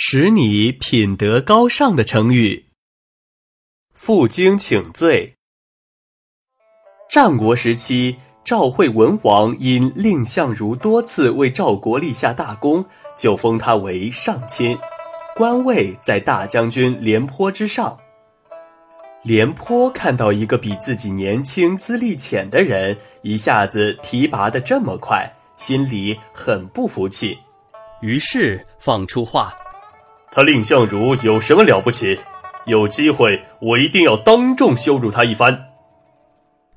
使你品德高尚的成语。负荆请罪。战国时期，赵惠文王因蔺相如多次为赵国立下大功，就封他为上卿，官位在大将军廉颇之上。廉颇看到一个比自己年轻、资历浅的人一下子提拔的这么快，心里很不服气，于是放出话。他蔺相如有什么了不起？有机会我一定要当众羞辱他一番。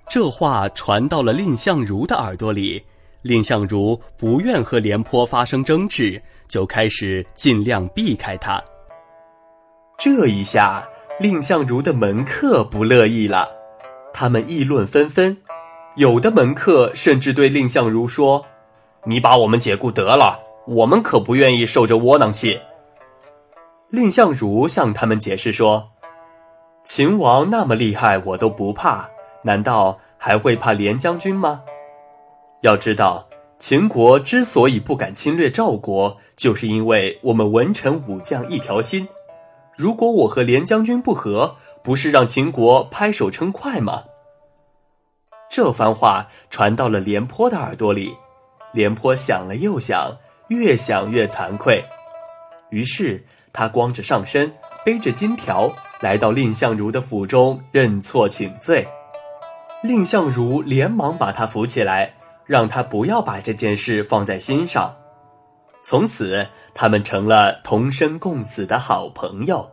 这话传到了蔺相如的耳朵里，蔺相如不愿和廉颇发生争执，就开始尽量避开他。这一下，蔺相如的门客不乐意了，他们议论纷纷，有的门客甚至对蔺相如说：“你把我们解雇得了，我们可不愿意受这窝囊气。”蔺相如向他们解释说：“秦王那么厉害，我都不怕，难道还会怕廉将军吗？要知道，秦国之所以不敢侵略赵国，就是因为我们文臣武将一条心。如果我和廉将军不和，不是让秦国拍手称快吗？”这番话传到了廉颇的耳朵里，廉颇想了又想，越想越惭愧，于是。他光着上身，背着金条，来到蔺相如的府中认错请罪。蔺相如连忙把他扶起来，让他不要把这件事放在心上。从此，他们成了同生共死的好朋友。